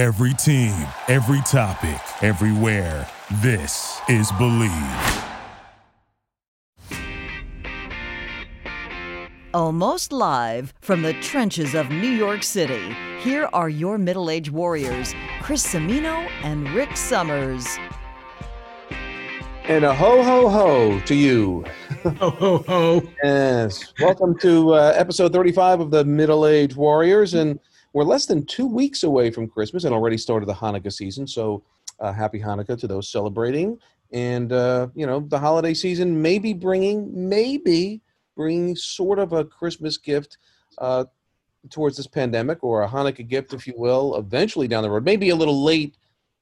Every team, every topic, everywhere. This is Believe. Almost live from the trenches of New York City, here are your middle aged warriors, Chris Semino and Rick Summers. And a ho ho ho to you. Ho ho ho. Yes. Welcome to uh, episode 35 of the Middle Age Warriors. And we're less than two weeks away from Christmas and already started the Hanukkah season. So uh, happy Hanukkah to those celebrating. And, uh, you know, the holiday season may be bringing, maybe bringing sort of a Christmas gift uh, towards this pandemic or a Hanukkah gift, if you will, eventually down the road. Maybe a little late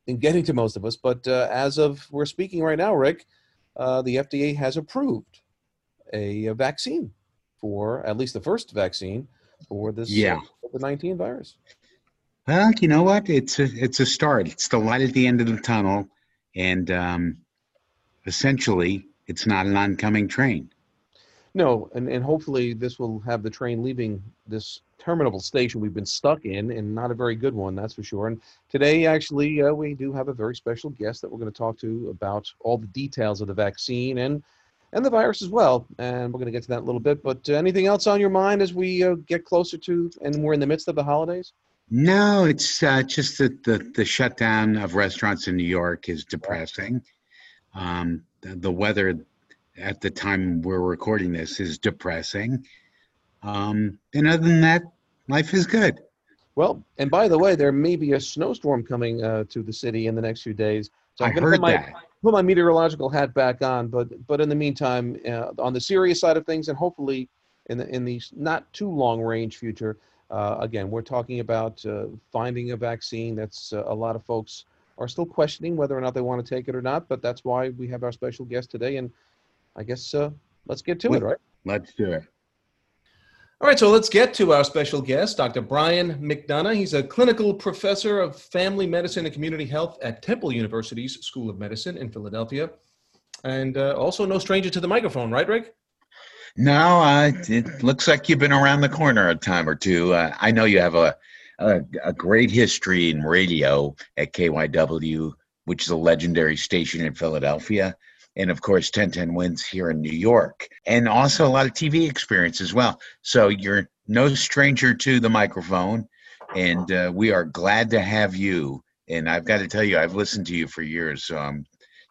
in getting to most of us, but uh, as of we're speaking right now, Rick, uh, the FDA has approved a, a, vaccine for at least the first vaccine for this yeah. COVID nineteen virus. Well, you know what? It's a it's a start. It's the light at the end of the tunnel, and um, essentially, it's not an oncoming train. No, and, and hopefully this will have the train leaving this terminable station we've been stuck in, and not a very good one, that's for sure. And today, actually, uh, we do have a very special guest that we're going to talk to about all the details of the vaccine and and the virus as well. And we're going to get to that in a little bit. But uh, anything else on your mind as we uh, get closer to and we're in the midst of the holidays? No, it's uh, just that the, the shutdown of restaurants in New York is depressing. Um, the, the weather at the time we're recording this is depressing. Um, and other than that, life is good. Well, and by the way, there may be a snowstorm coming uh, to the city in the next few days. So I'm I heard my, that. Put my meteorological hat back on, but but in the meantime, uh, on the serious side of things, and hopefully in the in the not too long range future, uh, again, we're talking about uh, finding a vaccine. That's uh, a lot of folks are still questioning whether or not they want to take it or not. But that's why we have our special guest today, and I guess uh, let's get to it, right? Let's do it. All right, so let's get to our special guest, Dr. Brian McDonough. He's a clinical professor of family medicine and community health at Temple University's School of Medicine in Philadelphia, and uh, also no stranger to the microphone, right, Rick? No, uh, it looks like you've been around the corner a time or two. Uh, I know you have a, a, a great history in radio at KYW, which is a legendary station in Philadelphia and of course 1010 wins here in New York, and also a lot of TV experience as well. So you're no stranger to the microphone, and uh, we are glad to have you. And I've got to tell you, I've listened to you for years, so I'm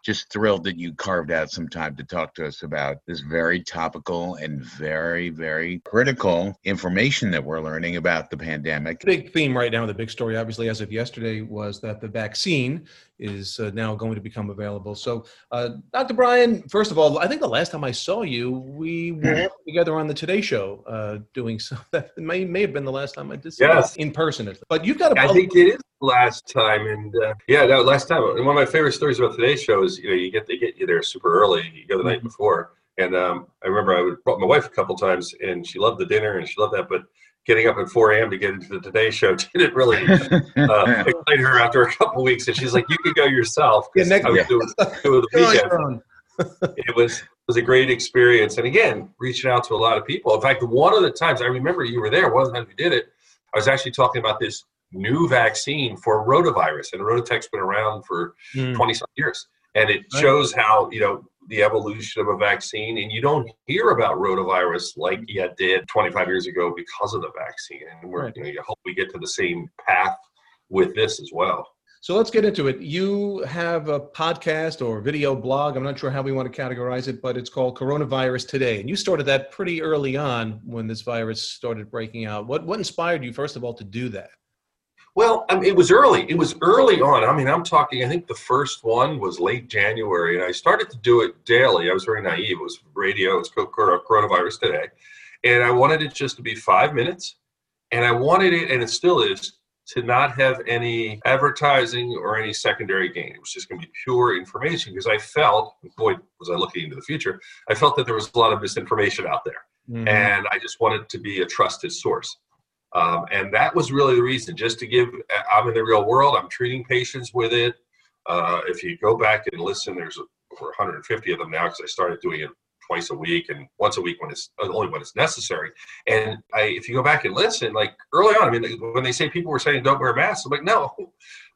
just thrilled that you carved out some time to talk to us about this very topical and very, very critical information that we're learning about the pandemic. Big theme right now, the big story, obviously, as of yesterday, was that the vaccine is uh, now going to become available. So, uh, Dr. Brian, first of all, I think the last time I saw you, we were together on the Today Show uh, doing something. That may, may have been the last time I did yes. in person. But you've got a. I think it is last time, and uh, yeah, that last time. And one of my favorite stories about Today Show is you know you get they get you there super early. You go the night mm-hmm. before, and um, I remember I brought my wife a couple times, and she loved the dinner and she loved that, but getting up at 4 a.m. to get into the Today Show didn't really uh, excite her after a couple weeks. And she's like, "You could go yourself." Yeah, next, I was doing, doing the weekend. it was it was a great experience, and again, reaching out to a lot of people. In fact, one of the times I remember you were there, one of the times we did it, I was actually talking about this new vaccine for rotavirus, and RotaTeq's been around for mm. 20 some years, and it right. shows how you know the evolution of a vaccine, and you don't hear about rotavirus like you did 25 years ago because of the vaccine. And we're, right. you know, you hope we get to the same path with this as well. So let's get into it. You have a podcast or video blog. I'm not sure how we want to categorize it, but it's called Coronavirus Today. And you started that pretty early on when this virus started breaking out. What, what inspired you, first of all, to do that? Well, I mean, it was early. It was early on. I mean, I'm talking, I think the first one was late January, and I started to do it daily. I was very naive. It was radio, it was coronavirus today. And I wanted it just to be five minutes. And I wanted it, and it still is, to not have any advertising or any secondary gain. It was just going to be pure information because I felt, boy, was I looking into the future, I felt that there was a lot of misinformation out there. Mm-hmm. And I just wanted to be a trusted source. Um, and that was really the reason, just to give, I'm in the real world, I'm treating patients with it. Uh, if you go back and listen, there's over 150 of them now because I started doing it twice a week and once a week when it's only when it's necessary. And I, if you go back and listen, like early on, I mean, when they say people were saying don't wear masks, I'm like, no,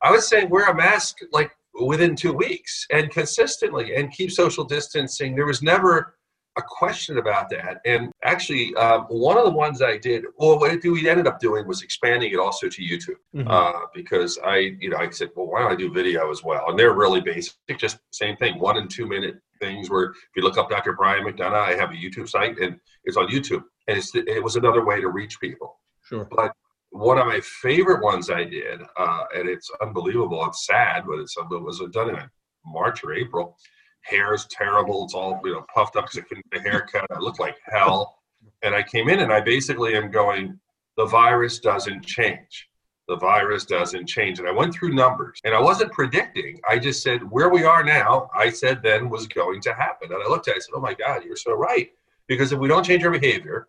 I was saying wear a mask like within two weeks and consistently and keep social distancing. There was never a question about that. And actually, um, one of the ones I did, well, what we ended up doing was expanding it also to YouTube mm-hmm. uh, because I, you know, I said, well, why don't I do video as well? And they're really basic, just same thing, one and two minute things. Where if you look up Dr. Brian McDonough, I have a YouTube site and it's on YouTube, and it was another way to reach people. Sure. But one of my favorite ones I did, uh, and it's unbelievable. It's sad, but it's it was done in March or April hair is terrible. It's all you know puffed up because I couldn't get a haircut. I look like hell. And I came in and I basically am going, the virus doesn't change. The virus doesn't change. And I went through numbers and I wasn't predicting. I just said where we are now, I said then was going to happen. And I looked at it, I said, oh my God, you're so right. Because if we don't change our behavior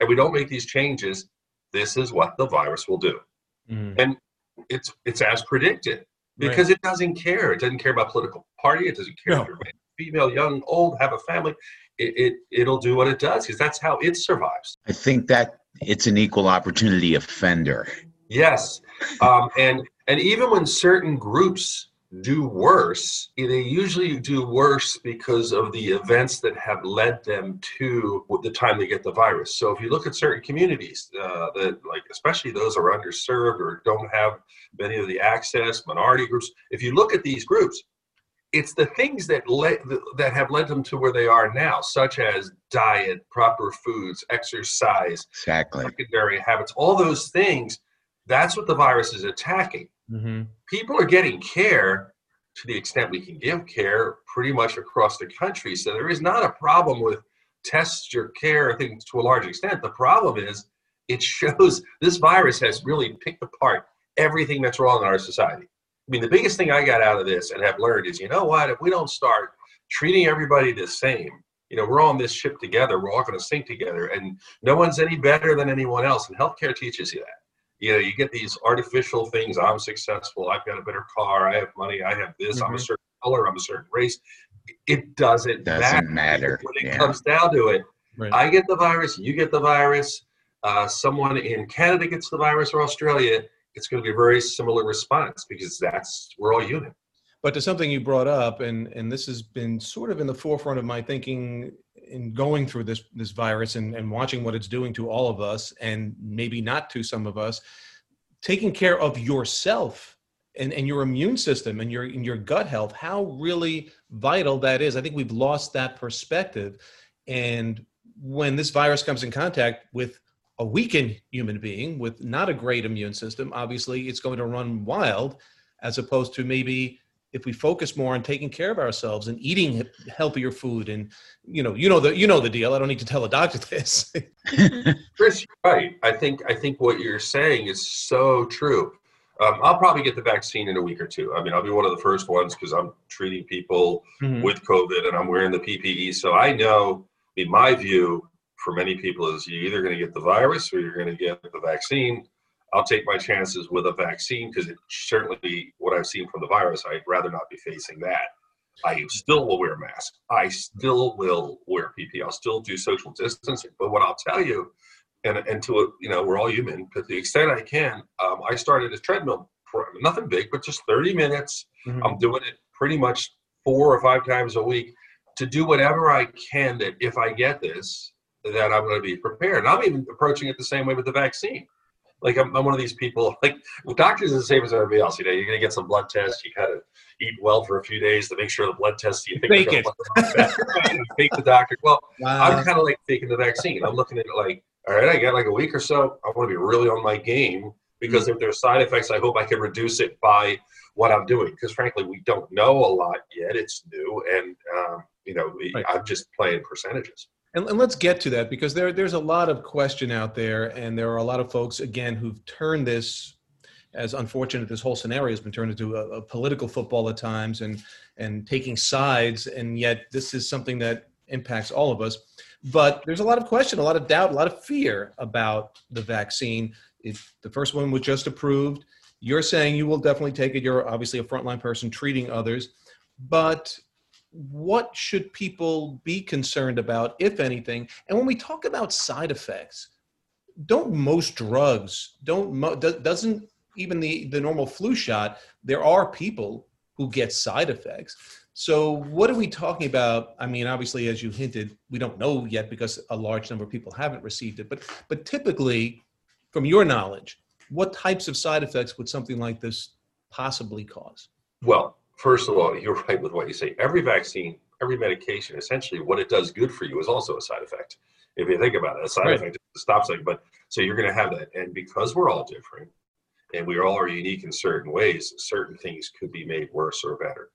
and we don't make these changes, this is what the virus will do. Mm. And it's it's as predicted because right. it doesn't care. It doesn't care about political party. It doesn't care no. if you're male, female, young, old, have a family. It, it it'll do what it does because that's how it survives. I think that it's an equal opportunity offender. Yes, um, and and even when certain groups do worse, they usually do worse because of the events that have led them to the time they get the virus. So if you look at certain communities uh, that, like, especially those are underserved or don't have many of the access, minority groups, if you look at these groups, it's the things that led that have led them to where they are now, such as diet, proper foods, exercise, exactly. secondary habits, all those things. That's what the virus is attacking. Mm-hmm. People are getting care to the extent we can give care pretty much across the country. So there is not a problem with test your care, I think, to a large extent. The problem is it shows this virus has really picked apart everything that's wrong in our society. I mean, the biggest thing I got out of this and have learned is, you know what, if we don't start treating everybody the same, you know, we're all on this ship together, we're all going to sink together, and no one's any better than anyone else. And healthcare teaches you that you know, you get these artificial things. I'm successful. I've got a better car. I have money. I have this. Mm-hmm. I'm a mm-hmm. certain color. I'm a certain race. It doesn't, doesn't matter. matter. When it yeah. comes down to it, right. I get the virus. You get the virus. Uh, someone in Canada gets the virus or Australia. It's going to be a very similar response because that's we're all human. But to something you brought up, and and this has been sort of in the forefront of my thinking in going through this this virus and, and watching what it's doing to all of us and maybe not to some of us taking care of yourself and, and your immune system and your and your gut health how really vital that is. I think we've lost that perspective. And when this virus comes in contact with a weakened human being with not a great immune system obviously it's going to run wild as opposed to maybe if we focus more on taking care of ourselves and eating healthier food and you know you know the you know the deal i don't need to tell a doctor this. Chris you're right. I think i think what you're saying is so true. Um, i'll probably get the vaccine in a week or two. I mean i'll be one of the first ones because i'm treating people mm-hmm. with covid and i'm wearing the ppe so i know in my view for many people is you're either going to get the virus or you're going to get the vaccine I'll take my chances with a vaccine because it certainly what I've seen from the virus, I'd rather not be facing that. I still will wear a mask. I still will wear PP. I'll still do social distancing. But what I'll tell you, and and to you know, we're all human. To the extent I can, um, I started a treadmill program. Nothing big, but just 30 minutes. Mm-hmm. I'm doing it pretty much four or five times a week to do whatever I can that if I get this, that I'm going to be prepared. And I'm even approaching it the same way with the vaccine like I'm, I'm, one of these people. Like well, doctors are the same as everybody else. You know, you're gonna get some blood tests. You kind of eat well for a few days to make sure the blood tests you think fake it. fake the doctor. Well, wow. I'm kind of like faking the vaccine. I'm looking at it like, all right, I got like a week or so. I want to be really on my game because mm-hmm. if there's side effects, I hope I can reduce it by what I'm doing. Because frankly, we don't know a lot yet. It's new, and um, you know, right. I'm just playing percentages. And, and, let's get to that because there, there's a lot of question out there, and there are a lot of folks, again, who've turned this, as unfortunate this whole scenario has been turned into a, a political football at times and, and taking sides, and yet this is something that impacts all of us. But there's a lot of question, a lot of doubt, a lot of fear about the vaccine. If the first one was just approved, you're saying you will definitely take it. You're obviously a frontline person treating others. But what should people be concerned about, if anything? And when we talk about side effects, don't most drugs don't doesn't even the the normal flu shot there are people who get side effects. So what are we talking about? I mean obviously as you hinted we don't know yet because a large number of people haven't received it but but typically from your knowledge what types of side effects would something like this possibly cause? Well first of all you're right with what you say. Every vaccine every medication essentially what it does good for you is also a side effect if you think about it. A side right. effect stops something but so you're going to have that. And because we're all different and we all are unique in certain ways certain things could be made worse or better.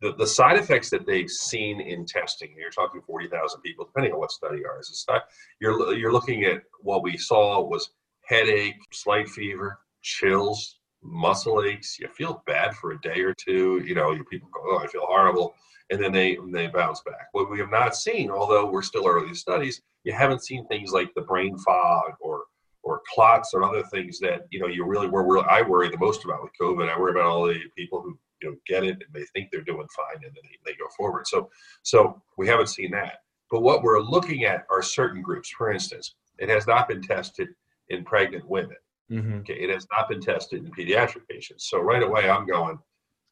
The, the side effects that they've seen in testing, you're talking 40,000 people, depending on what study are, is not, you're, you're looking at what we saw was headache, slight fever, chills, muscle aches. You feel bad for a day or two. You know, your people go, oh, I feel horrible. And then they, they bounce back. What we have not seen, although we're still early studies, you haven't seen things like the brain fog or or clots or other things that you know you really were. I worry the most about with COVID. I worry about all the people who you know get it and they think they're doing fine and then they, they go forward so so we haven't seen that but what we're looking at are certain groups for instance it has not been tested in pregnant women mm-hmm. okay it has not been tested in pediatric patients. So right away i'm going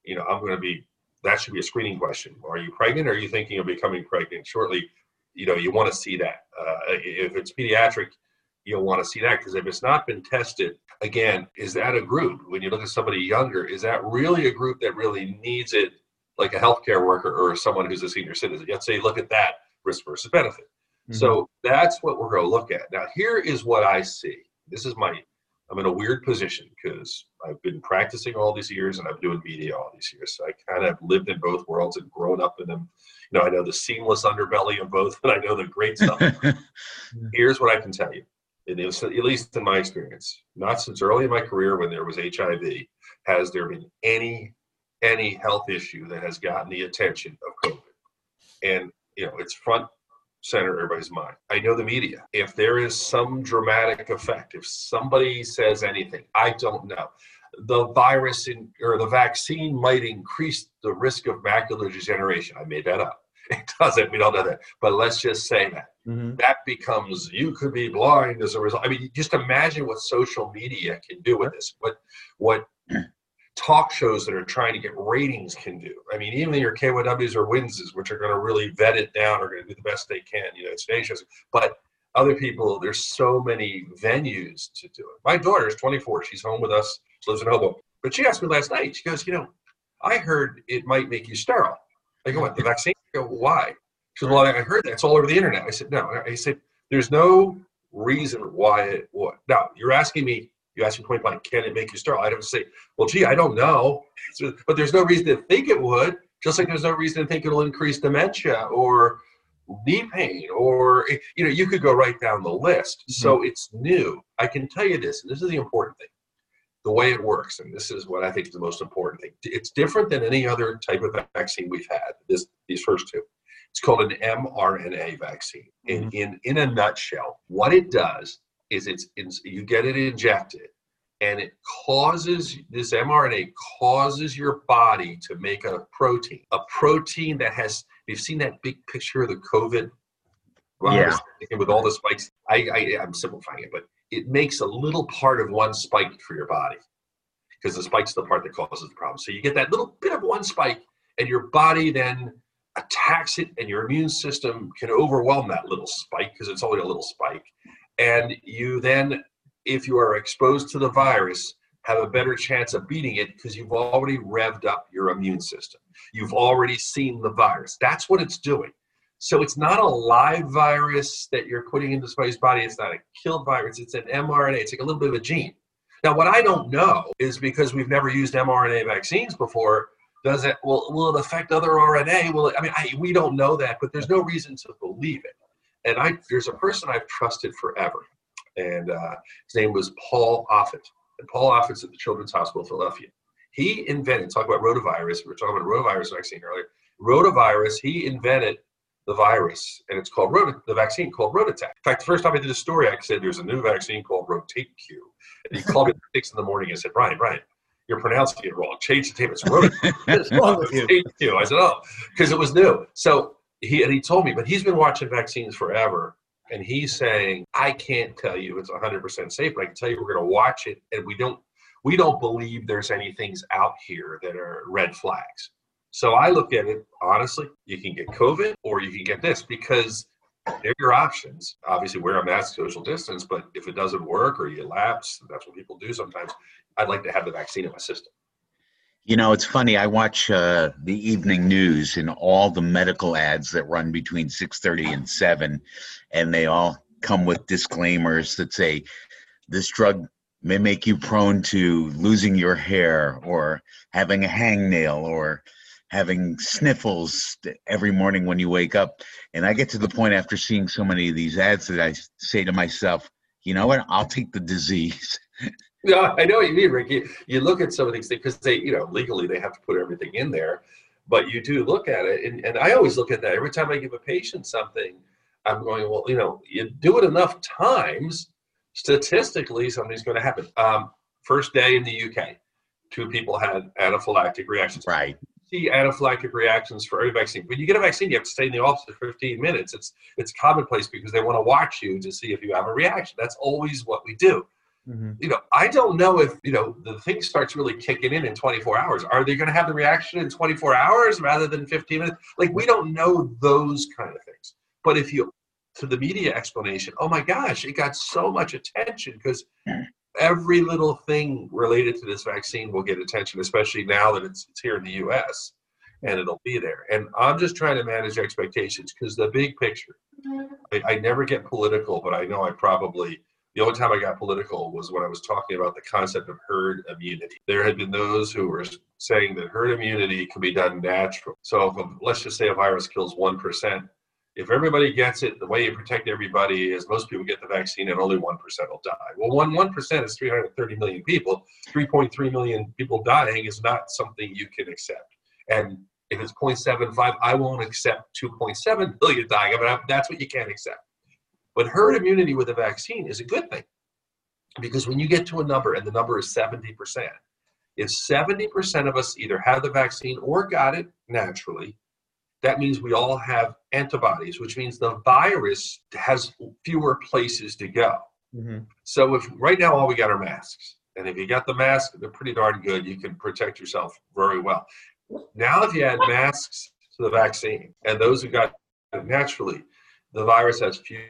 you know i'm going to be that should be a screening question. Are you pregnant or are you thinking of becoming pregnant? Shortly you know you want to see that. Uh, if it's pediatric you'll want to see that because if it's not been tested again is that a group? When you look at somebody younger is that really a group that really needs it like a healthcare worker or someone who's a senior citizen? Let's say look at that risk versus benefit. Mm-hmm. so that's what we're going to look at. Now here is what i see. This is my i'm in a weird position because i've been practicing all these years and i'm doing media all these years. So i kind of lived in both worlds and grown up in them. You know i know the seamless underbelly of both and i know the great stuff. Here's what i can tell you. Was, at least in my experience, not since early in my career when there was HIV, has there been any any health issue that has gotten the attention of COVID. And you know, it's front center everybody's mind. I know the media. If there is some dramatic effect, if somebody says anything, I don't know. The virus in, or the vaccine might increase the risk of macular degeneration. I made that up. It doesn't. We don't know that. But let's just say that. Mm-hmm. That becomes you could be blind as a result. I mean, just imagine what social media can do with this. What what talk shows that are trying to get ratings can do. I mean, even your KYWs or Winses, which are going to really vet it down, are going to do the best they can. You know, it's nations, but other people, there's so many venues to do it. My daughter is 24. She's home with us. She lives in Hobo. But she asked me last night. She goes, you know, I heard it might make you sterile. I go, what? The vaccine? I go, why? She said, well, I heard that. It's all over the internet. I said, no. I said, there's no reason why it would. Now, you're asking me, you asked me point blank, can it make you sterile? I don't say, well, gee, I don't know. But there's no reason to think it would, just like there's no reason to think it'll increase dementia or knee pain or, you know, you could go right down the list. Mm-hmm. So it's new. I can tell you this, and this is the important thing the way it works, and this is what I think is the most important thing. It's different than any other type of vaccine we've had. This these first two. It's called an mRNA vaccine. Mm-hmm. In, in in a nutshell, what it does is it's, it's you get it injected, and it causes this mRNA causes your body to make a protein, a protein that has. You've seen that big picture of the COVID virus yeah. with all the spikes. I, I I'm simplifying it, but it makes a little part of one spike for your body because the spike's the part that causes the problem. So you get that little bit of one spike, and your body then attacks it, and your immune system can overwhelm that little spike because it's only a little spike. And you then, if you are exposed to the virus, have a better chance of beating it because you've already revved up your immune system. You've already seen the virus. That's what it's doing. So it's not a live virus that you're putting into somebody's body. It's not a killed virus. It's an mRNA. It's like a little bit of a gene. Now, what I don't know is because we've never used mRNA vaccines before. Does it will will it affect other RNA? Will it, I mean I, we don't know that, but there's no reason to believe it. And I there's a person I've trusted forever, and uh, his name was Paul Offit. And Paul Offit's at the Children's Hospital of Philadelphia. He invented talk about rotavirus. We were talking about rotavirus vaccine earlier. Rotavirus. He invented the virus, and it's called Rota, the vaccine called RotaTeq. In fact, the first time I did a story, I said there's a new vaccine called Rotate Q, and he called me at six in the morning and said, Brian, Brian, you're pronouncing it wrong. Change the tape. It's. What's wrong with you? I said, oh, because it was new. So he and he told me, but he's been watching vaccines forever, and he's saying, I can't tell you it's 100% safe, but I can tell you we're going to watch it, and we don't we don't believe there's any things out here that are red flags. So I look at it honestly, you can get COVID or you can get this because they're your options. Obviously, wear a mask, social distance, but if it doesn't work or you lapse, that's what people do sometimes. I'd like to have the vaccine in my system. You know, it's funny. I watch uh, the evening news and all the medical ads that run between six thirty and seven, and they all come with disclaimers that say this drug may make you prone to losing your hair or having a hangnail or having sniffles every morning when you wake up. And I get to the point after seeing so many of these ads that I say to myself, you know what? I'll take the disease. Yeah, I know what you mean, Ricky. You, look at some of these things because they, you know, legally they have to put everything in there, but you do look at it. And, and I always look at that every time I give a patient something. I'm going, well, you know, you do it enough times, statistically, something's going to happen. Um, first day in the UK, two people had anaphylactic reactions. Right see anaphylactic reactions for every vaccine. When you get a vaccine, you have to stay in the office for 15 minutes. It's it's commonplace because they want to watch you to see if you have a reaction. That's always what we do. Mm-hmm. You know, I don't know if you know the thing starts really kicking in in 24 hours. Are they going to have the reaction in 24 hours rather than 15 minutes? Like we don't know those kind of things. But if you to the media explanation, oh my gosh, it got so much attention because every little thing related to this vaccine will get attention, especially now that it's, it's here in the U.S. and it'll be there. And I'm just trying to manage expectations because the big picture. I, I never get political, but I know I probably the only time I got political was when I was talking about the concept of herd immunity. There had been those who were saying that herd immunity can be done naturally. So, if let's just say a virus kills 1%, if everybody gets it, the way you protect everybody is most people get the vaccine and only 1% will die. Well, one 1% is 330 million people. 3.3 million people dying is not something you can accept. And if it's 0.75, I won't accept 2.7 billion dying. I mean, that's what you can't accept. But herd immunity with a vaccine is a good thing because when you get to a number and the number is 70%, if 70% of us either have the vaccine or got it naturally, that means we all have antibodies, which means the virus has fewer places to go. Mm-hmm. So if right now all we got are masks, and if you got the mask, they're pretty darn good. You can protect yourself very well. Now, if you add masks to the vaccine, and those who got it naturally, the virus has fewer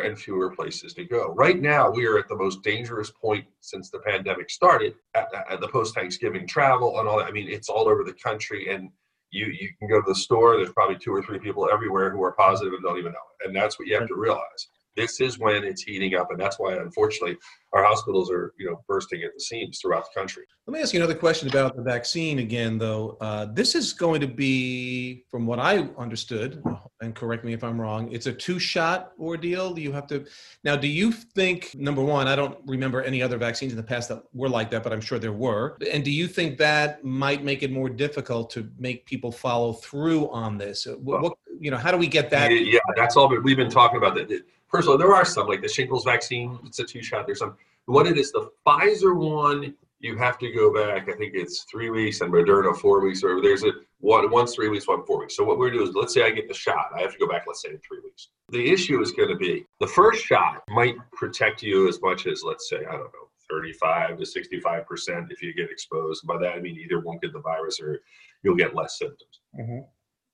and fewer places to go. Right now, we are at the most dangerous point since the pandemic started. At, at the post-Thanksgiving travel and all that. I mean, it's all over the country, and you you can go to the store. There's probably two or three people everywhere who are positive and don't even know it, and that's what you have to realize. This is when it's heating up, and that's why, unfortunately, our hospitals are you know bursting at the seams throughout the country. Let me ask you another question about the vaccine again, though. Uh, this is going to be, from what I understood, and correct me if I'm wrong, it's a two-shot ordeal. You have to now. Do you think number one? I don't remember any other vaccines in the past that were like that, but I'm sure there were. And do you think that might make it more difficult to make people follow through on this? What, what you know, how do we get that? Yeah, that's all. We've been talking about that All, there are some like the shingles vaccine. It's a two shot. There's some. What it is, the Pfizer one, you have to go back. I think it's three weeks, and Moderna four weeks. Or there's a one once three weeks, one four weeks. So what we're doing is, let's say I get the shot, I have to go back. Let's say in three weeks. The issue is going to be the first shot might protect you as much as let's say I don't know. 35 to 65 percent if you get exposed. By that I mean either won't get the virus or you'll get less symptoms. Mm-hmm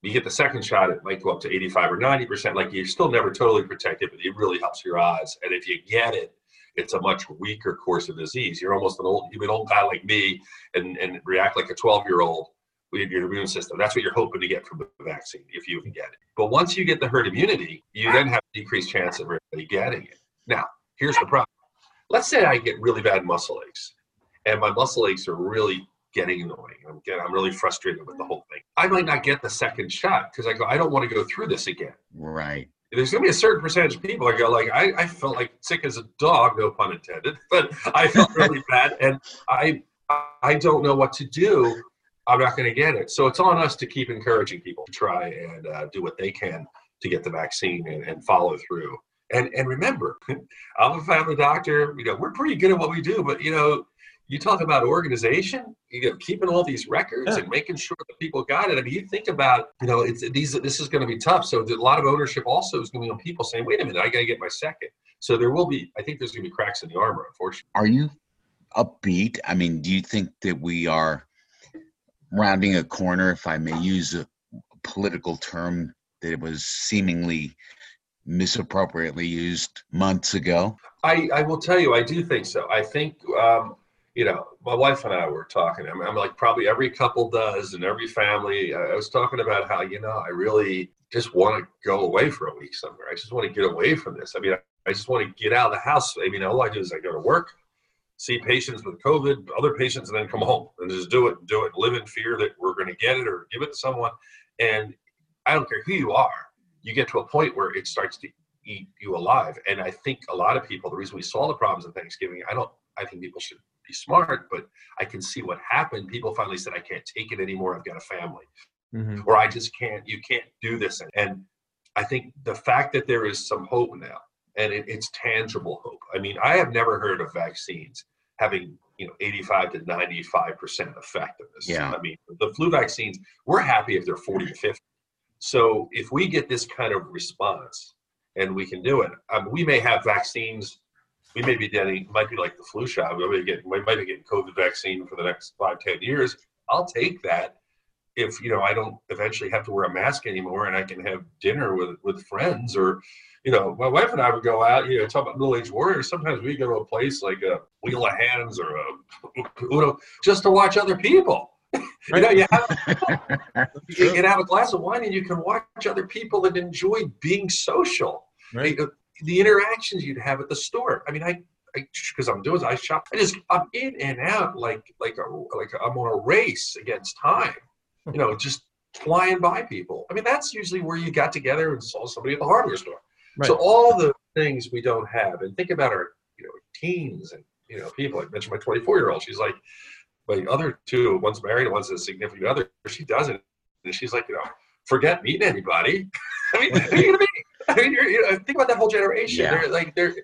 you get the second shot, it might go up to 85 or 90%. Like you're still never totally protected, but it really helps your odds. And if you get it, it's a much weaker course of disease. You're almost an old, you're an old guy like me and, and react like a 12 year old with your immune system. That's what you're hoping to get from the vaccine if you can get it. But once you get the herd immunity, you then have a decreased chance of really getting it. Now, here's the problem. Let's say I get really bad muscle aches and my muscle aches are really getting annoying. I'm getting, I'm really frustrated with the whole thing. I might not get the second shot because I go, I don't want to go through this again. Right. There's gonna be a certain percentage of people. I go like, I, I felt like sick as a dog, no pun intended, but I felt really bad, and I I don't know what to do. I'm not going to get it. So it's on us to keep encouraging people to try and uh, do what they can to get the vaccine and, and follow through. And and remember, I'm a family doctor. You know, we're pretty good at what we do, but you know, you talk about organization, you know, keeping all these records Yeah. and making sure that people got it. I mean, you think about, you know, it's these. This is going to be tough. So a lot of ownership also is going to be on people saying, "Wait a minute, I got to get my second. So there will be. I think there's going to be cracks in the armor, unfortunately. Are you upbeat? I mean, do you think that we are rounding a corner, if I may use a political term that was seemingly misappropriately used months ago? I, I will tell you, I do think so. I think, um, you know, my wife and I were talking. I'm, I'm like probably every couple does, and every family. I was talking about how you know I really just want to go away for a week somewhere. I just want to get away from this. I mean, I, I just want to get out of the house. I mean, all I do is I go to work, see patients with COVID, other patients, and then come home and just do it, do it, live in fear that we're going to get it or give it to someone. And I don't care who you are, you get to a point where it starts to eat you alive. And I think a lot of people, the reason we saw the problems in Thanksgiving, I don't, I think people should be smart, but I can see what happened. People finally said, I can't take it anymore. I've got a family Mhm. or I just can't, you can't do this. And I think the fact that there is some hope now and it, it's tangible hope. I mean, I have never heard of vaccines having, you know, 85 to 95% effectiveness. Yeah. I mean, the flu vaccines, we're happy if they're 40 to 50. So if we get this kind of response and we can do it, um, we may have vaccines. We may be getting, might be like the flu shot. We may, get, we might be getting COVID vaccine for the next five, 10 years. I'll take that if you know I don't eventually have to wear a mask anymore and I can have dinner with with friends or you know my wife and I would go out you know talk about middle aged warriors sometimes we go to a place like a Wheel of Hands or a Uno just to watch other people you know you have you can have a glass of wine and you can watch other people and enjoy being social Right. The, interactions you'd have at the store I mean I because I'm doing I shop I just I'm in and out like like a like I'm on a race against time you know, just flying by people. I mean, that's usually where you got together and saw somebody at the hardware store. Right. So all the things we don't have, and think about our, you know, teens and you know, people. I mentioned my 24 year old. She's like, my other two, one's married, one's a significant other. She doesn't, and she's like, you know, forget meeting anybody. I mean, are you gonna meet? I mean, you're, you know, think about that whole generation. Yeah. They're like, they're,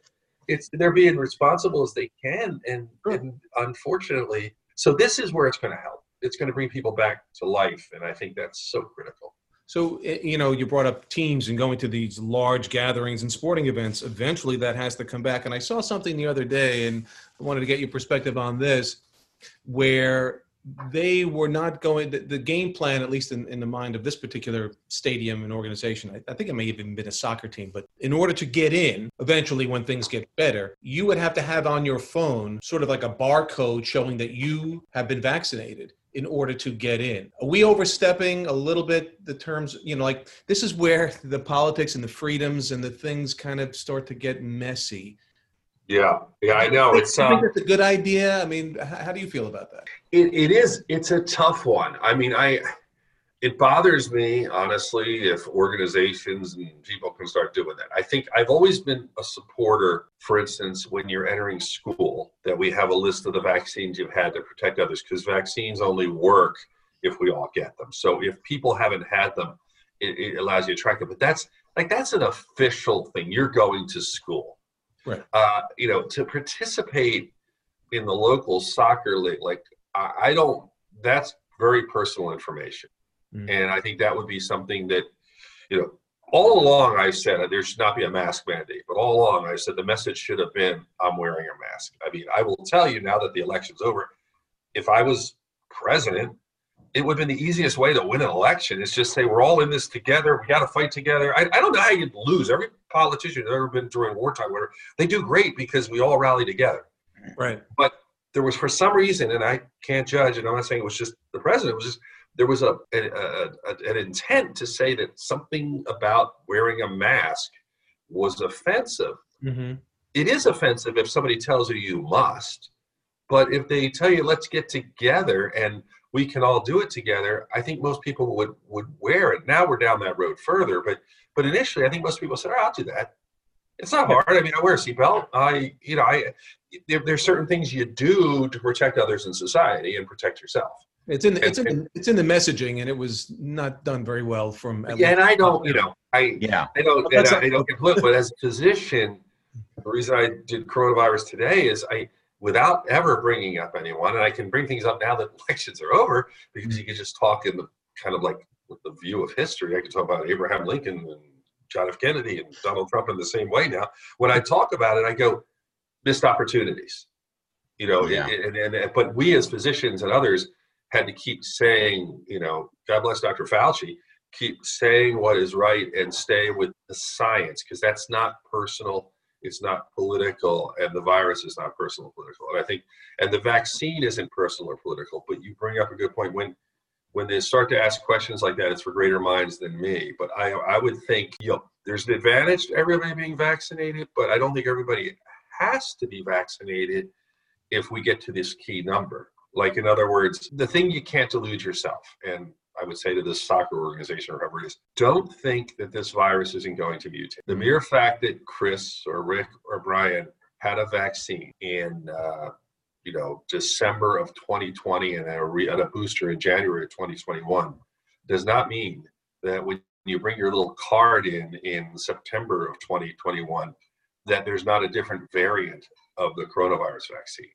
it's they're being responsible as they can, and and unfortunately, so this is where it's going to help. It's going to bring people back to life, and I think that's so critical. So, eh, you know, you brought up teams and going to these large gatherings and sporting events. Eventually, that has to come back. And I saw something the other day, and I wanted to get your perspective on this, where they were not going, the, the game plan, at least in, in the mind of this particular stadium and organization, I, I think it may have even been a soccer team, but in order to get in, eventually, when things get better, you would have to have on your phone sort of like a barcode showing that you have been vaccinated in order to get in. Are we overstepping a little bit the terms, you know, like this is where the politics and the freedoms and the things kind of start to get messy. Yeah, yeah, I know. It's I think um, that's a good idea. I mean, how do you feel about that? it, it is. It's a tough one. I mean, I it bothers me honestly if organizations and people can start doing that. I think I've always been a supporter. For instance, when you're entering school, that we have a list of the vaccines you've had to protect others, because vaccines only work if we all get them. So if people haven't had them, it, it allows you to track it. But that's like that's an official thing. You're going to school. Right. Uh, you know, to participate in the local soccer league, like I, I don't. That's very personal information, Mm. and I think that would be something that, you know, all along I've said that there should not be a mask mandate, but all along I said the message should have been I'm wearing a mask. I mean, I will tell you now that the election's over, if I was president, it would have been the easiest way to win an election is just say we're all in this together. We got to fight together. I, I don't know how you'd lose. Every politician who's ever been during wartime, whatever, they do great because we all rally together Right. But there was for some reason, and I can't judge, and I'm not saying it was just the president. It was just there was a, a, a, a- an intent to say that something about wearing a mask was offensive. Mm-hmm. It is offensive if somebody tells you you must, but if they tell you let's get together and we can all do it together, I think most people would would wear it. Now we're down that road further, but but initially, I think most people said, oh, I'll do that." It's not hard. I mean, I wear a seatbelt. I, you know, I there, there's certain things you do to protect others in society and protect yourself. It's in the, it's in the, it's in the messaging, and it was not done very well from. at Yeah, and I don't, you know, I Yeah. I don't, That's and I, I don't get political, but as a physician, the reason I did coronavirus today is I without ever bringing up anyone. And I can bring things up now that elections are over because you can just talk in the kind of like with the view of history. I can talk about Abraham Lincoln and John F. Kennedy and Donald Trump in the same way now. When I talk about it, I go, missed opportunities. You know, Yeah. and, and, and but we as physicians and others had to keep saying, you know, God bless Dr. Fauci, keep saying what is right and stay with the science because that's not personal, it's not political, and the virus is not personal or political. And I think, and the vaccine isn't personal or political. But you bring up a good point when when they start to ask questions like that, it's for greater minds than me. But I I would think, you know, there's an advantage to everybody being vaccinated, but I don't think everybody has to be vaccinated if we get to this key number. Like, in other words, the thing you can't delude yourself. And I would say to this soccer organization or whoever it is, don't think that this virus isn't going to mutate. The mere fact that Chris or Rick or Brian had a vaccine in, uh, you know, December of 2020 and a, re- and a booster in January of 2021 does not mean that when you bring your little card in in September of 2021, that there's not a different variant of the coronavirus vaccine.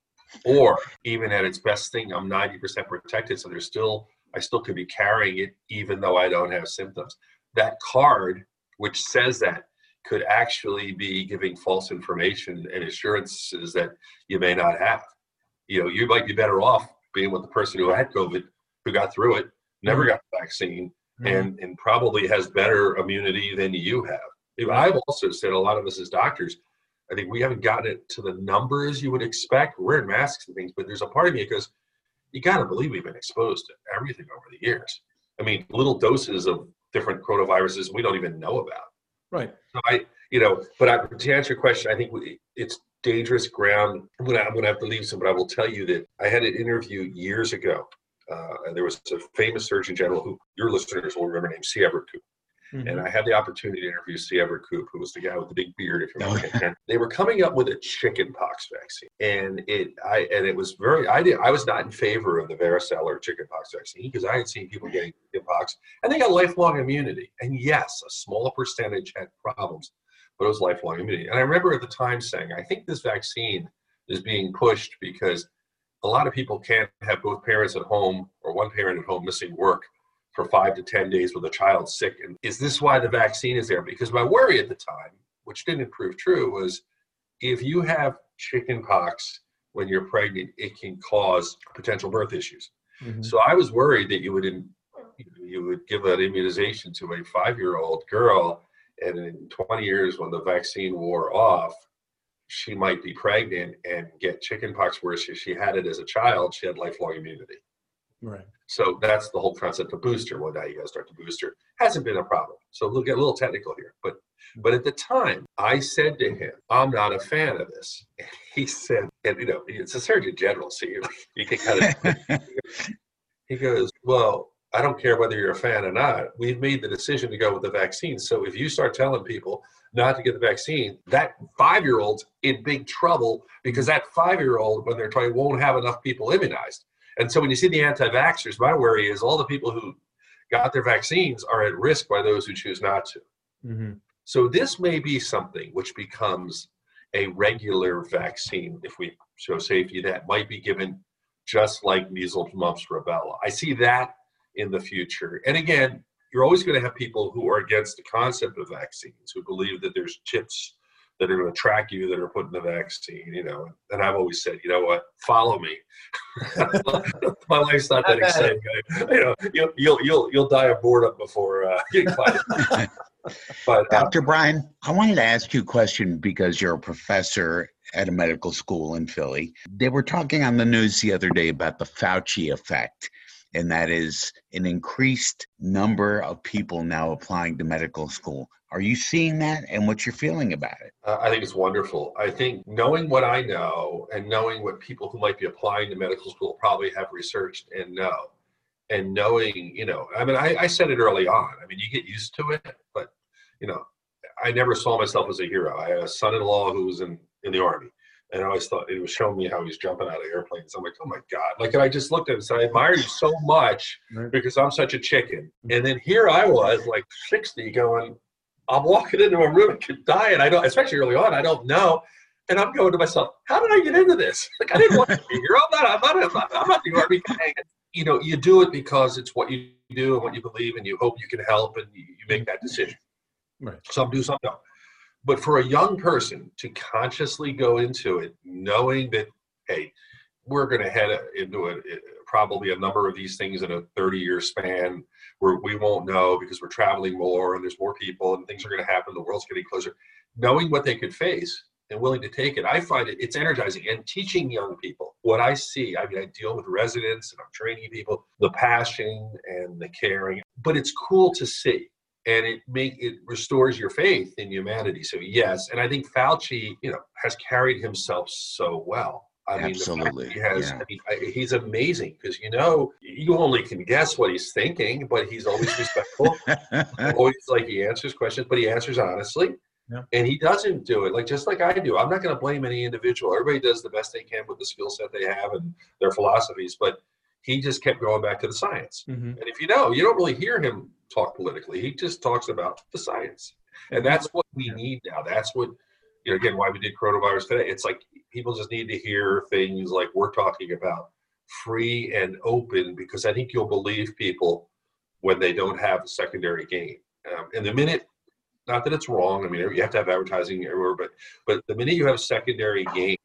Or even at its best thing, I'm 90% protected, so there's still I still could be carrying it even though I don't have symptoms. That card, which says that, could actually be giving false information and assurances that you may not have. You know, you might be better off being with the person who had COVID, who got through it, never mm-hmm. got the vaccine, mm-hmm. and and probably has better immunity than you have. I've also said a lot of us as doctors, I think we haven't gotten it to the numbers you would expect. We're in masks and things, but there's a part of me that goes, you got to believe we've been exposed to everything over the years. I mean, little doses of different coronaviruses we don't even know about. Right. So I, you know, but I, to answer your question, I think we, it's dangerous ground. I'm gonna, I'm gonna have to leave some, but I will tell you that I had an interview years ago, uh, and there was a famous Surgeon General who your listeners will remember named C. Everett Koop. Mhm. And I had the opportunity to interview C. Everett Koop, who was the guy with the big beard. If you Oh, remember, they were coming up with a chickenpox vaccine, and it, I, and it was very. I did. I was not in favor of the varicella chickenpox vaccine because I had seen people getting chickenpox, and they got lifelong immunity. And yes, a small percentage had problems, but it was lifelong immunity. And I remember at the time saying, I think this vaccine is being pushed because a lot of people can't have both parents at home or one parent at home missing work for five to 10 days with a child sick. And is this why the vaccine is there? Because my worry at the time, which didn't prove true, was if you have chicken pox when you're pregnant, it can cause potential birth issues. Mhm. So I was worried that you would in, you would give an immunization to a five-year-old girl, and in 20 years, when the vaccine wore off, she might be pregnant and get chickenpox. Whereas if she had it as a child, she had lifelong immunity. Right. So that's the whole concept of booster. Well, now you got to start the booster. Hasn't been a problem. So we'll get a little technical here, but but at the time, I said to him, "I'm not a fan of this." And he said, and you know, it's a Surgeon General, so you, you can kind of. he goes, "Well, I don't care whether you're a fan or not. We've made the decision to go with the vaccine. So if you start telling people not to get the vaccine, that five-year-old's in big trouble because that five-year-old, when they're 20, won't have enough people immunized." And so when you see the anti-vaxxers, my worry is all the people who got their vaccines are at risk by those who choose not to. hmm So this may be something which becomes a regular vaccine if we show safety that might be given just like measles, mumps, rubella. I see that in the future. And again, you're always going to have people who are against the concept of vaccines, who believe that there's chips that are going to track you that are put in the vaccine, you know. And I've always said, you know what, follow me. My life's not that exciting. You know, you'll you'll you'll, you'll die of boredom before uh, you climb it. But uh, Dr. Brian, I wanted to ask you a question because you're a professor at a medical school in Philly. They were talking on the news the other day about the Fauci effect, and that is an increased number of people now applying to medical school. Are you seeing that, and what's your feeling about it? Uh, I think it's wonderful. I think knowing what I know and knowing what people who might be applying to medical school probably have researched and know, and knowing, you know, I mean, I, I said it early on. I mean, you get used to it, but, you know, I never saw myself as a hero. I had a son in law who was in, in the Army. And I always thought it was showing me how he's jumping out of airplanes. I'm like, oh my God. Like, and I just looked at him and said, I admire you so much because I'm such a chicken. Mm-hmm. And then here I was, like 60, going, I'm walking into a room and could die. And I don't, especially early on, I don't know. And I'm going to myself, how did I get into this? Like I didn't want to be here. I'm not. I'm not. I'm not, I'm not the army guy. You know, you do it because it's what you do and what you believe, and you hope you can help, and you, you make that decision. Right. Some do, some don't. But for a young person to consciously go into it, knowing that, hey, we're going to head into a, eh, probably a number of these things in a 30 year span where we won't know because we're traveling more and there's more people and things are going to happen. The world's getting closer. Knowing what they could face and willing to take it, I find it it's energizing. And teaching young people what I see. I mean, I deal with residents and I'm training people, the passion and the caring. But it's cool to see and it make it restores your faith in humanity. So yes, and I think Fauci, you know, has carried himself so well. I Absolutely, mean, he has. yeah. I mean, he's amazing because you know you only can guess what he's thinking, but he's always respectful. always like he answers questions, but he answers honestly. Yeah. And he doesn't do it like just like I do. I'm not going to blame any individual. Everybody does the best they can with the skill set they have and their philosophies, but he just kept going back to the science. Mm-hmm. And if you know, you don't really hear him talk politically. He just talks about the science. And that's what we need now. That's what, you know, again, why we did coronavirus today. It's like people just need to hear things like we're talking about free and open because I think you'll believe people when they don't have a secondary gain. Um, and the minute, not that it's wrong, I mean, you have to have advertising everywhere, but but the minute you have secondary gain,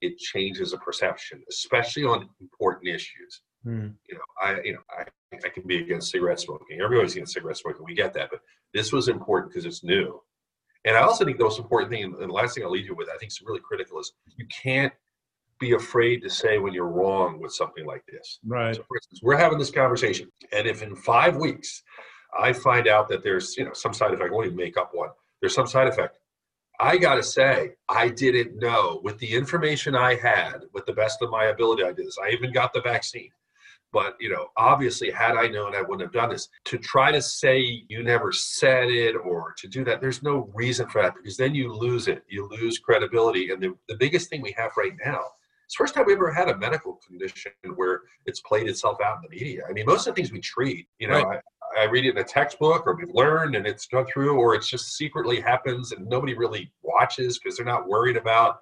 it changes a perception, especially on important issues Mm-hmm. you know, I, you know, I, I can be against cigarette smoking. Everybody's against cigarette smoking. We get that, but this was important because it's new. And I also think the most important thing, and the last thing I'll leave you with, I think is really critical, is you can't be afraid to say when you're wrong with something like this. Right. So, for instance, we're having this conversation, and if in five weeks I find out that there's, you know, some side effect, I won't even make up one. There's some side effect. I got to say, I didn't know. With the information I had, with the best of my ability, I did this. I even got the vaccine. But, you know, obviously, had I known, I wouldn't have done this. To try to say you never said it or to do that, there's no reason for that because then you lose it. You lose credibility. And the, the biggest thing we have right now it's the first time we ever had a medical condition where it's played itself out in the media. I mean, most of the things we treat, you know, I, I read it in a textbook or we've learned and it's gone through, or it's just secretly happens and nobody really watches because they're not worried about,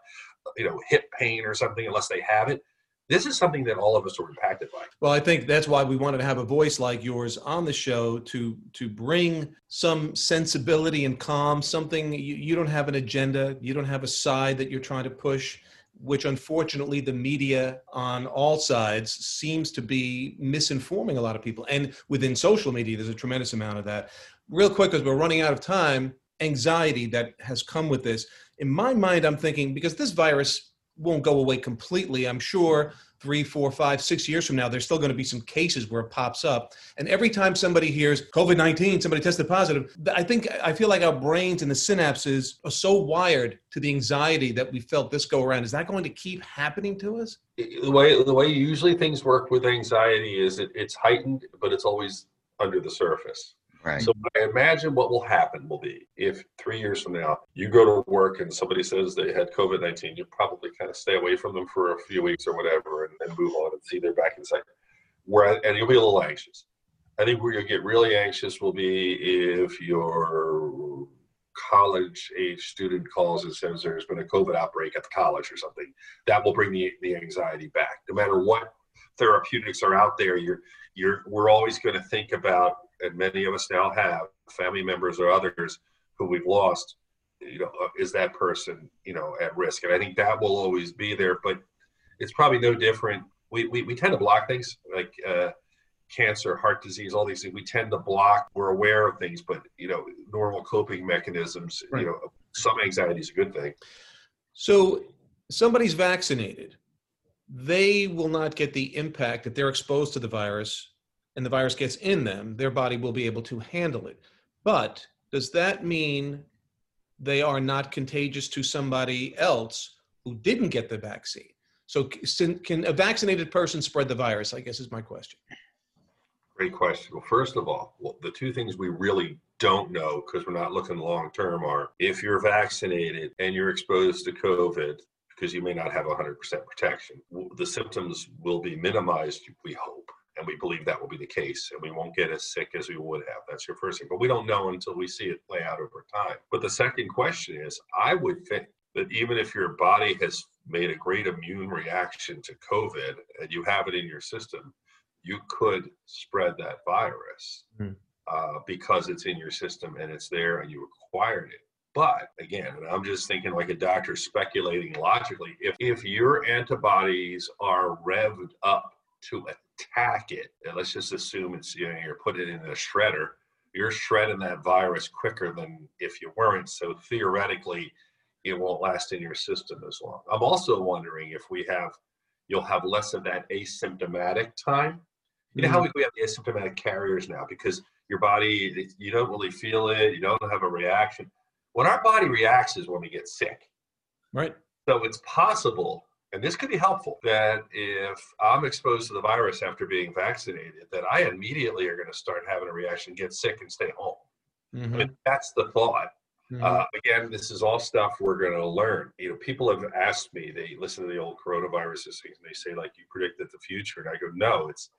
you know, hip pain or something unless they have it. This is something that all of us are impacted by. Well, I think that's why we wanted to have a voice like yours on the show to to bring some sensibility and calm. Something you, you don't have an agenda, you don't have a side that you're trying to push, which unfortunately the media on all sides seems to be misinforming a lot of people. And within social media, there's a tremendous amount of that. Real quick, because we're running out of time, anxiety that has come with this. In my mind, I'm thinking because this virus won't go away completely. I'm sure three, four, five, six years from now, there's still going to be some cases where it pops up. And every time somebody hears COVID 19, somebody tested positive, I think, I feel like our brains and the synapses are so wired to the anxiety that we felt this go around. Is that going to keep happening to us? The way the way usually things work with anxiety is it, it's heightened, but it's always under the surface. Right. So I imagine what will happen will be if three years from now you go to work and somebody says they had COVID 19, you probably kind of stay away from them for a few weeks or whatever and, and move on and see they're back inside. Where, and you'll be a little anxious. I think where you'll get really anxious will be if your college age student calls and says there's been a COVID outbreak at the college or something. That will bring the, the anxiety back. No matter what therapeutics are out there, you're, you're, we're always going to think about and many of us now have family members or others who we've lost you know uh, is that person you know at risk? And i think that will always be there but it's probably no different. We, we, we tend to block things like uh, cancer heart disease all these things. We tend to block we're aware of things but you know normal coping mechanisms Right. you know some anxiety is a good thing. So somebody's vaccinated, they will not get the impact that they're exposed to the virus and the virus gets in them, their body will be able to handle it. But does that mean they are not contagious to somebody else who didn't get the vaccine? So can a vaccinated person spread the virus? I guess is my question. Great question. Well, first of all, well, the two things we really don't know because we're not looking long term are if you're vaccinated and you're exposed to COVID, because you may not have 100% protection, the symptoms will be minimized, we hope. And we believe that will be the case, and we won't get as sick as we would have. That's your first thing. But we don't know until we see it play out over time. But the second question is I would think that even if your body has made a great immune reaction to COVID and you have it in your system, you could spread that virus Mhm. uh, because it's in your system and it's there and you acquired it. But again, and I'm just thinking like a doctor speculating logically, if, if your antibodies are revved up to attack it, and let's just assume it's you know you're putting it in a shredder, you're shredding that virus quicker than if you weren't. So theoretically, it won't last in your system as long. I'm also wondering if we have, you'll have less of that asymptomatic time. You know how mm. we we have the asymptomatic carriers now because your body, you don't really feel it, you don't have a reaction. When our body reacts is when we get sick. Right. So it's possible, and this could be helpful, that if I'm exposed to the virus after being vaccinated, that I immediately are going to start having a reaction, get sick, and stay home. I Mhm. mean, that's the thought. Mhm. Uh, again, this is all stuff we're going to learn. You know, people have asked me, they listen to the old coronavirus things, and they say, like, you predicted the future. And I go, no, it's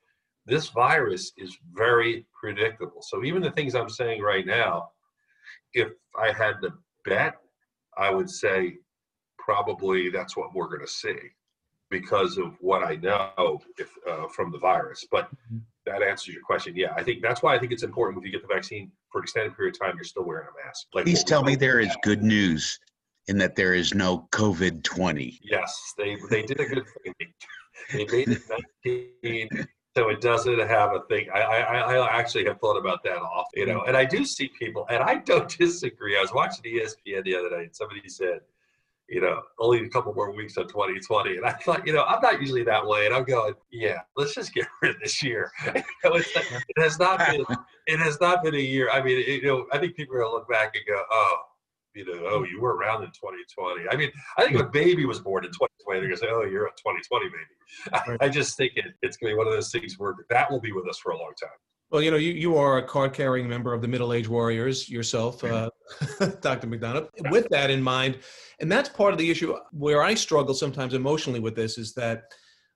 this virus is very predictable. So even the things I'm saying right now, if I had to bet, I would say probably that's what we're going to see because of what I know if, uh, from the virus. But that answers your question. Yeah, I think that's why I think it's important if you get the vaccine for an extended period of time, you're still wearing a mask. Like Please tell me there is good news in that there is no COVID 20. Yes, they they did a good thing. They, they made it 19, so it doesn't have a thing. I, I I actually have thought about that off, you know. And I do see people, and I don't disagree. I was watching ESPN the other night, and somebody said, you know, only a couple more weeks of 2020, and I thought, you know, I'm not usually that way, and I'm going, yeah, let's just get rid of this year. You know, it has not been it has not been a year. I mean, you know, I think people are gonna look back and go, oh, you know, oh, you were around in 2020. I mean, I think a baby was born in 2020, they're gonna say, oh, you're a 2020 baby. Right. I just think it, it's gonna be one of those things where that will be with us for a long time. Well, you know, you, you are a card carrying member of the Middle Age Warriors yourself, uh, Dr. McDonough. With that in mind, and that's part of the issue where I struggle sometimes emotionally with this is that,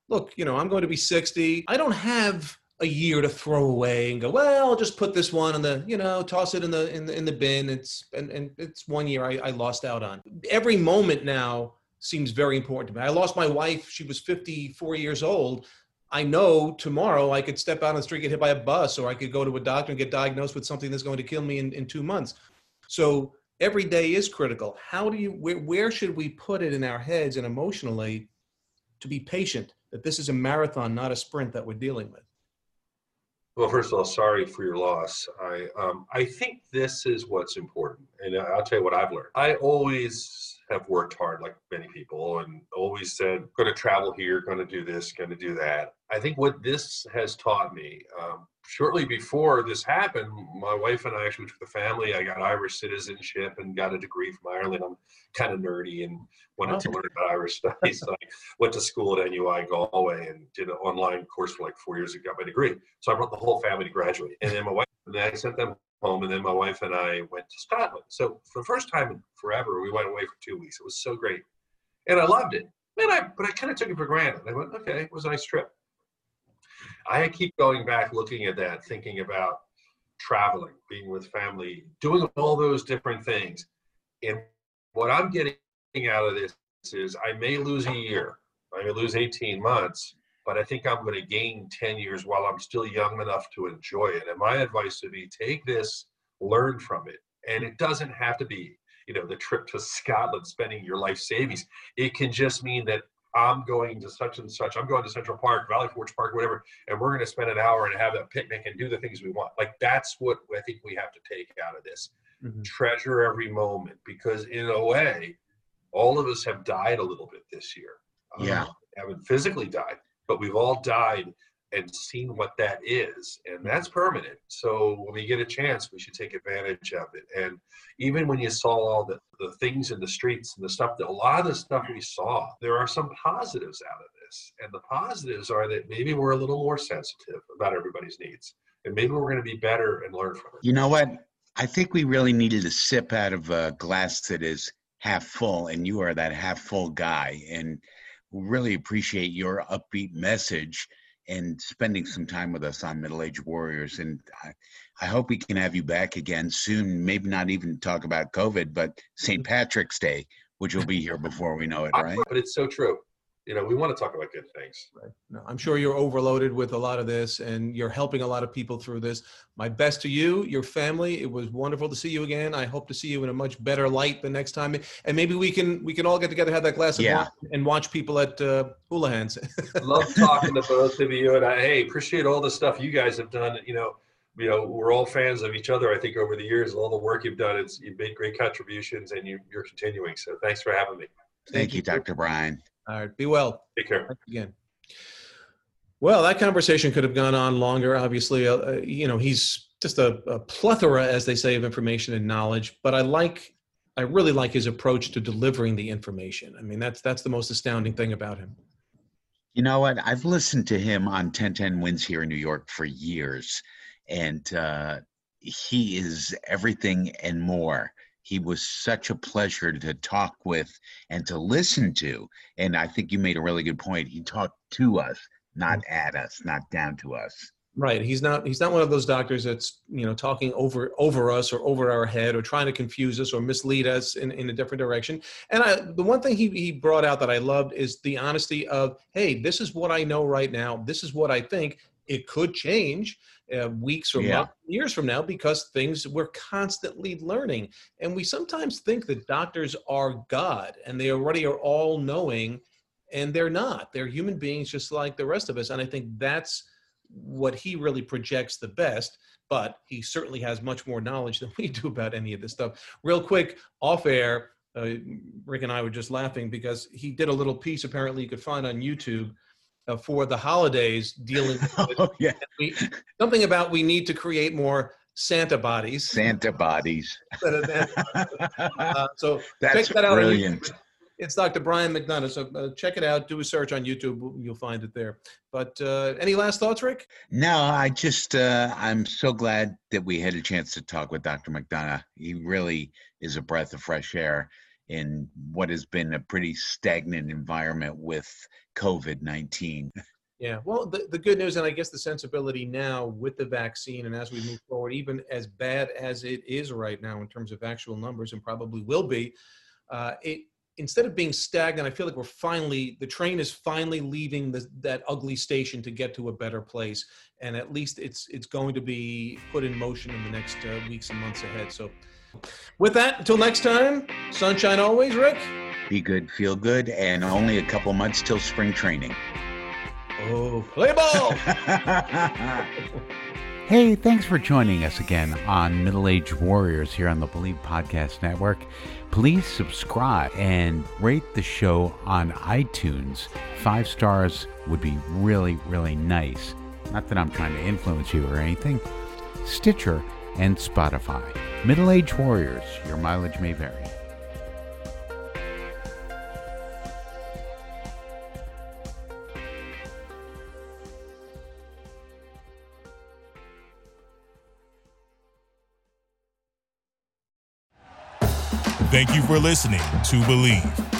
look, you know, I'm going to be 60. I don't have a year to throw away and go, well, I'll just put this one in the, you know, toss it in the in the, in the bin. It's and, and it's one year I, I lost out on. Every moment now seems very important to me. I lost my wife. She was 54 years old. I know tomorrow I could step out on the street, and get hit by a bus, or I could go to a doctor and get diagnosed with something that's going to kill me in, in two months. So every day is critical. How do you, where, where should we put it in our heads and emotionally to be patient that this is a marathon, not a sprint that we're dealing with? Well, first of all, sorry for your loss. I um, I think this is what's important, and I'll tell you what I've learned. I always have worked hard, like many people, and always said, "Going to travel here, going to do this, going to do that." I think what this has taught me. Um, shortly before this happened, my wife and I actually took the family. I got Irish citizenship and got a degree from Ireland. I'm kind of nerdy and wanted to learn about Irish studies. So I went to school at NUI Galway and did an online course for like four years and got my degree. So I brought the whole family to graduate. And then my wife, and then I sent them home, and then my wife and I went to Scotland. So for the first time in forever, we went away for two weeks. It was so great. And I loved it. And I, but I kind of took it for granted. I went, okay, it was a nice trip. I keep going back, looking at that, thinking about traveling, being with family, doing all those different things. And what I'm getting out of this is I may lose a year, I may lose 18 months, but I think I'm going to gain 10 years while I'm still young enough to enjoy it. And my advice would be take this, learn from it. And it doesn't have to be, you know, the trip to Scotland, spending your life savings. It can just mean that I'm going to such and such. I'm going to Central Park, Valley Forge Park, whatever, and we're going to spend an hour and have a picnic and do the things we want. Like that's what I think we have to take out of this. Mhm. Treasure every moment because, in a way, all of us have died a little bit this year. Um, Yeah. haven't physically died, but we've all died and seen what that is, and that's permanent. So when we get a chance, we should take advantage of it. And even when you saw all the, the things in the streets and the stuff that a lot of the stuff we saw, there are some positives out of this. And the positives are that maybe we're a little more sensitive about everybody's needs. And maybe we're going to be better and learn from it. You know what? I think we really needed a sip out of a glass that is half full, and you are that half full guy. And we really appreciate your upbeat message and spending some time with us on Middle Age Warriors. And I, I hope we can have you back again soon. Maybe not even talk about COVID, but St. Mm-hmm. Patrick's Day. which will be here before we know it, right? But it's so true. You know, we want to talk about good things. Right. No, I'm sure you're overloaded with a lot of this and you're helping a lot of people through this. My best to you, your family. It was wonderful to see you again. I hope to see you in a much better light the next time. And maybe we can we can all get together, have that glass of Yeah. wine and watch people at uh, Houlihan's. Love talking to both of you, and I hey, appreciate all the stuff you guys have done. You know, you know, we're all fans of each other. I think over the years, all the work you've done, it's you've made great contributions, and you, you're continuing. So thanks for having me. Thank you, Dr. Brian. All right. Be well. Take care. Thanks again. Well, that conversation could have gone on longer. Obviously, uh, uh, you know, he's just a, a plethora, as they say, of information and knowledge. But I like, I really like his approach to delivering the information. I mean, that's that's the most astounding thing about him. You know what? I've listened to him on 1010 Wins here in New York for years, and uh, he is everything and more. He was such a pleasure to talk with and to listen to. And I think you made a really good point. He talked to us, not mm. at us, not down to us. Right. He's not he's not one of those doctors that's, you know, talking over over us or over our head or trying to confuse us or mislead us in, in a different direction. And I the one thing he, he brought out that I loved is the honesty of, hey, this is what I know right now. This is what I think. It could change uh, weeks or Yeah. months, years from now because things we're constantly learning. And we sometimes think that doctors are God and they already are all knowing and they're not. They're human beings just like the rest of us. And I think that's what he really projects the best but he certainly has much more knowledge than we do about any of this stuff real quick off air uh, rick and i were just laughing because he did a little piece apparently you could find on youtube uh, for the holidays dealing with Oh, yeah. we, something about we need to create more santa bodies Santa bodies. instead of that. Uh, so That's check that out brilliant. It's Dr. Brian McDonough. So uh, check it out. Do a search on YouTube. You'll find it there. But uh, any last thoughts, Rick? No, I just uh, I'm so glad that we had a chance to talk with Dr. McDonough. He really is a breath of fresh air in what has been a pretty stagnant environment with COVID nineteen. Yeah. Well, the, the good news, and I guess the sensibility now with the vaccine, and as we move forward, even as bad as it is right now in terms of actual numbers, and probably will be, uh, it instead of being stagnant, I feel like we're finally the train is finally leaving the, that ugly station to get to a better place, and at least it's it's going to be put in motion in the next uh, weeks and months ahead. So, with that, until next time, sunshine always, Rick. Be good, feel good, and only a couple months till spring training. Oh, play ball. Hey, thanks for joining us again on Middle Age Warriors here on the Bleav Podcast Network. Please subscribe and rate the show on iTunes. Five stars would be really, really nice. Not that I'm trying to influence you or anything. Stitcher and Spotify. Middle Age Warriors, your mileage may vary. Thank you for listening to Bleav.